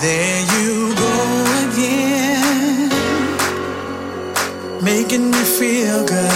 Just feel up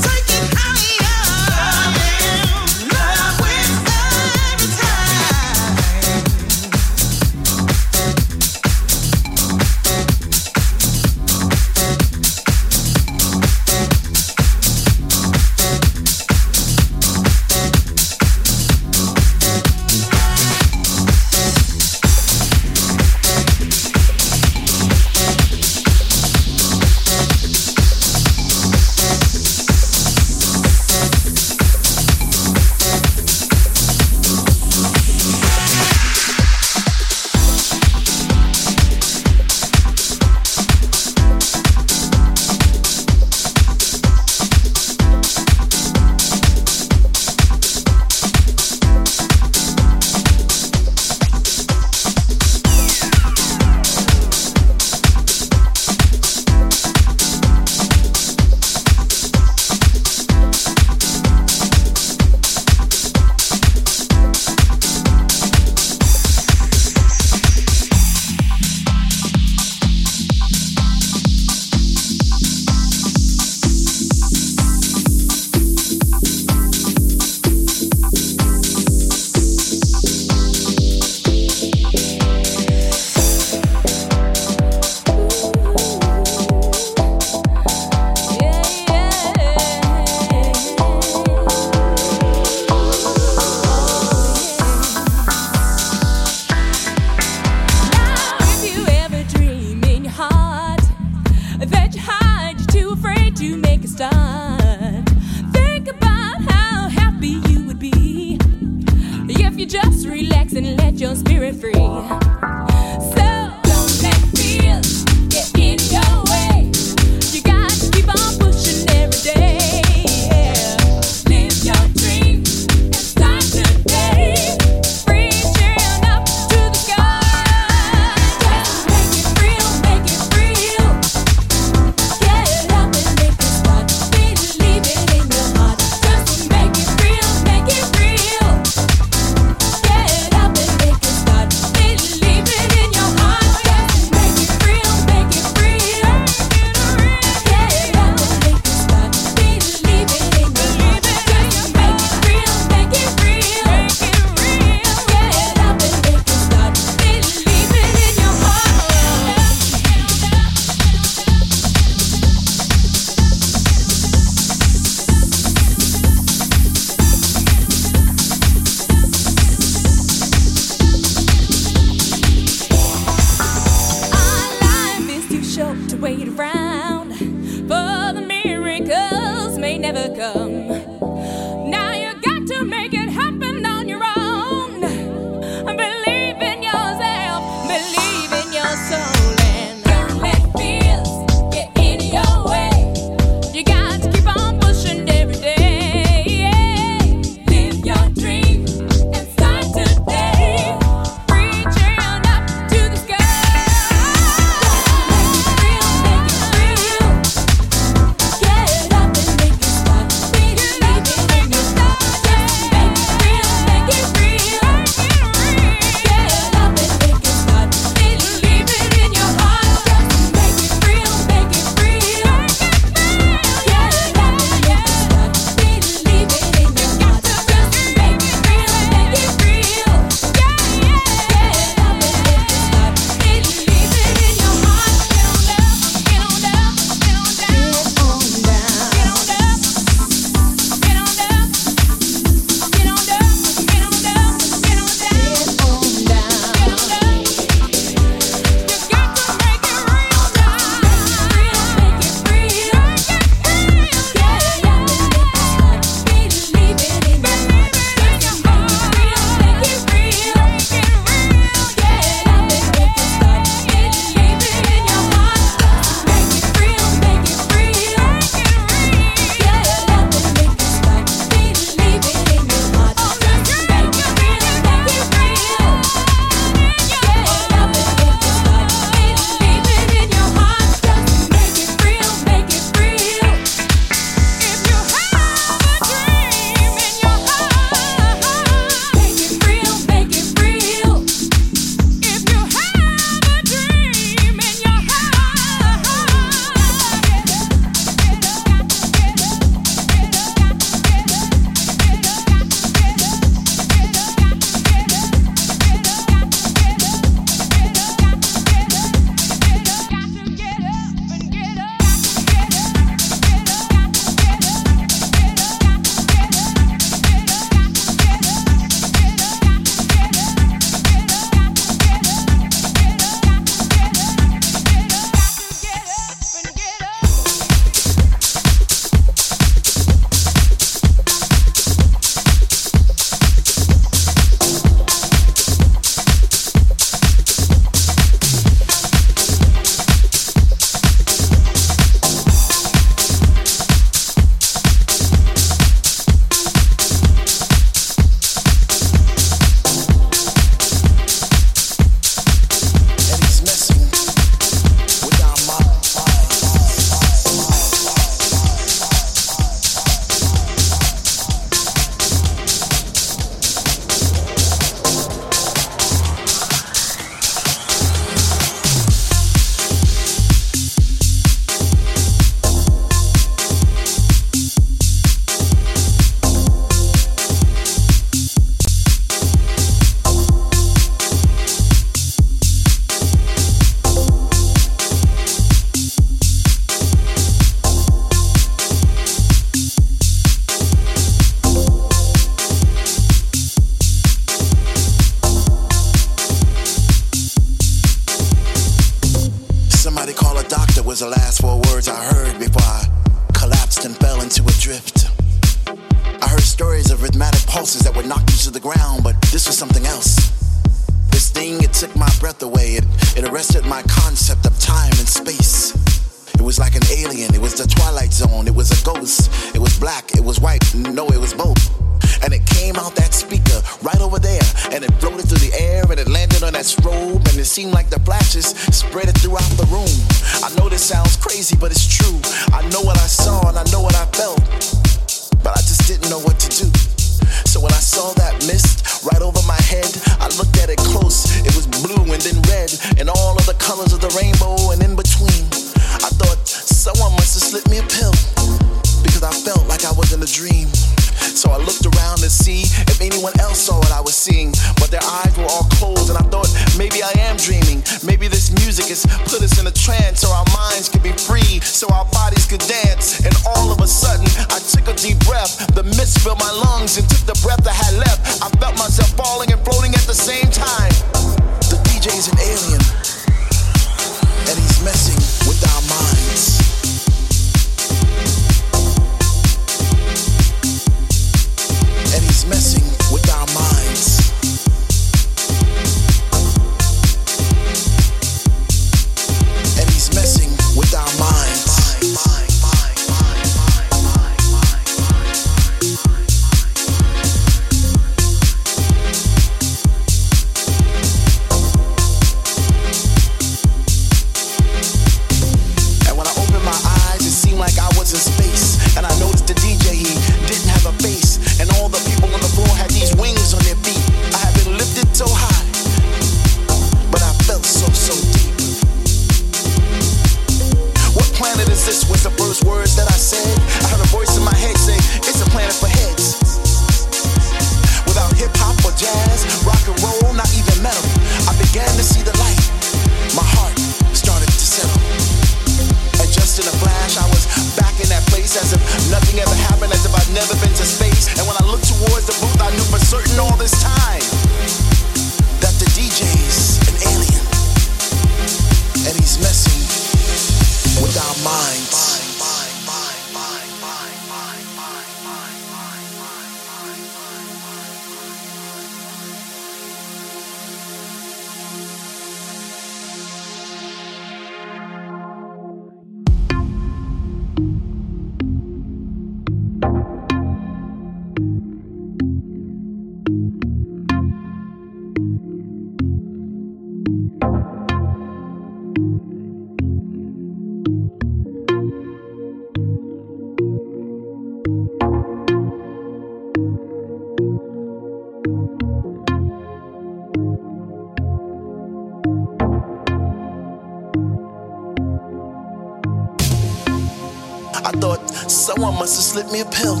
I thought someone must have slipped me a pill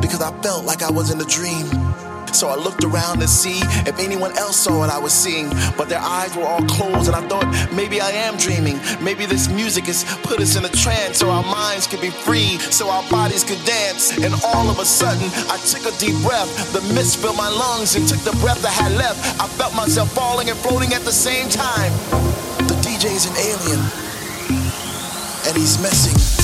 because I felt like I was in a dream. So I looked around to see if anyone else saw what I was seeing, but their eyes were all closed, and I thought maybe I am dreaming. Maybe this music has put us in a trance so our minds could be free, so our bodies could dance. And all of a sudden, I took a deep breath. The mist filled my lungs and took the breath I had left. I felt myself falling and floating at the same time. The DJ's an alien, and he's messing.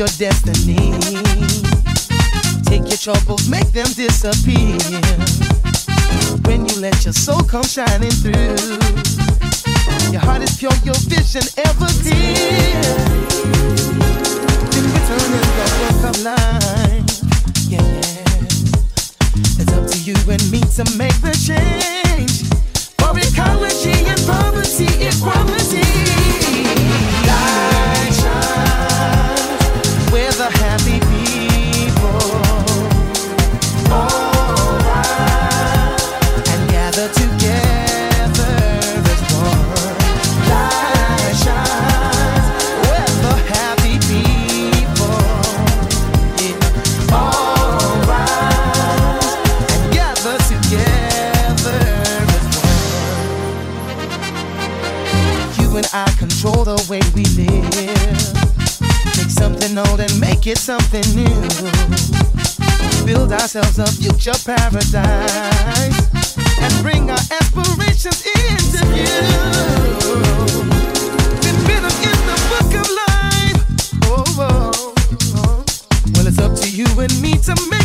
Your destiny. Take your troubles, make them disappear. When you let your soul come shining through, your heart is pure, your vision ever clear. Then return in the book of life. Yeah, yeah. It's up to you and me to make the change. Old and make it something new. Build ourselves a future paradise and bring our aspirations into view. Been written in the book of life. Oh, oh, oh. Well, it's up to you and me to make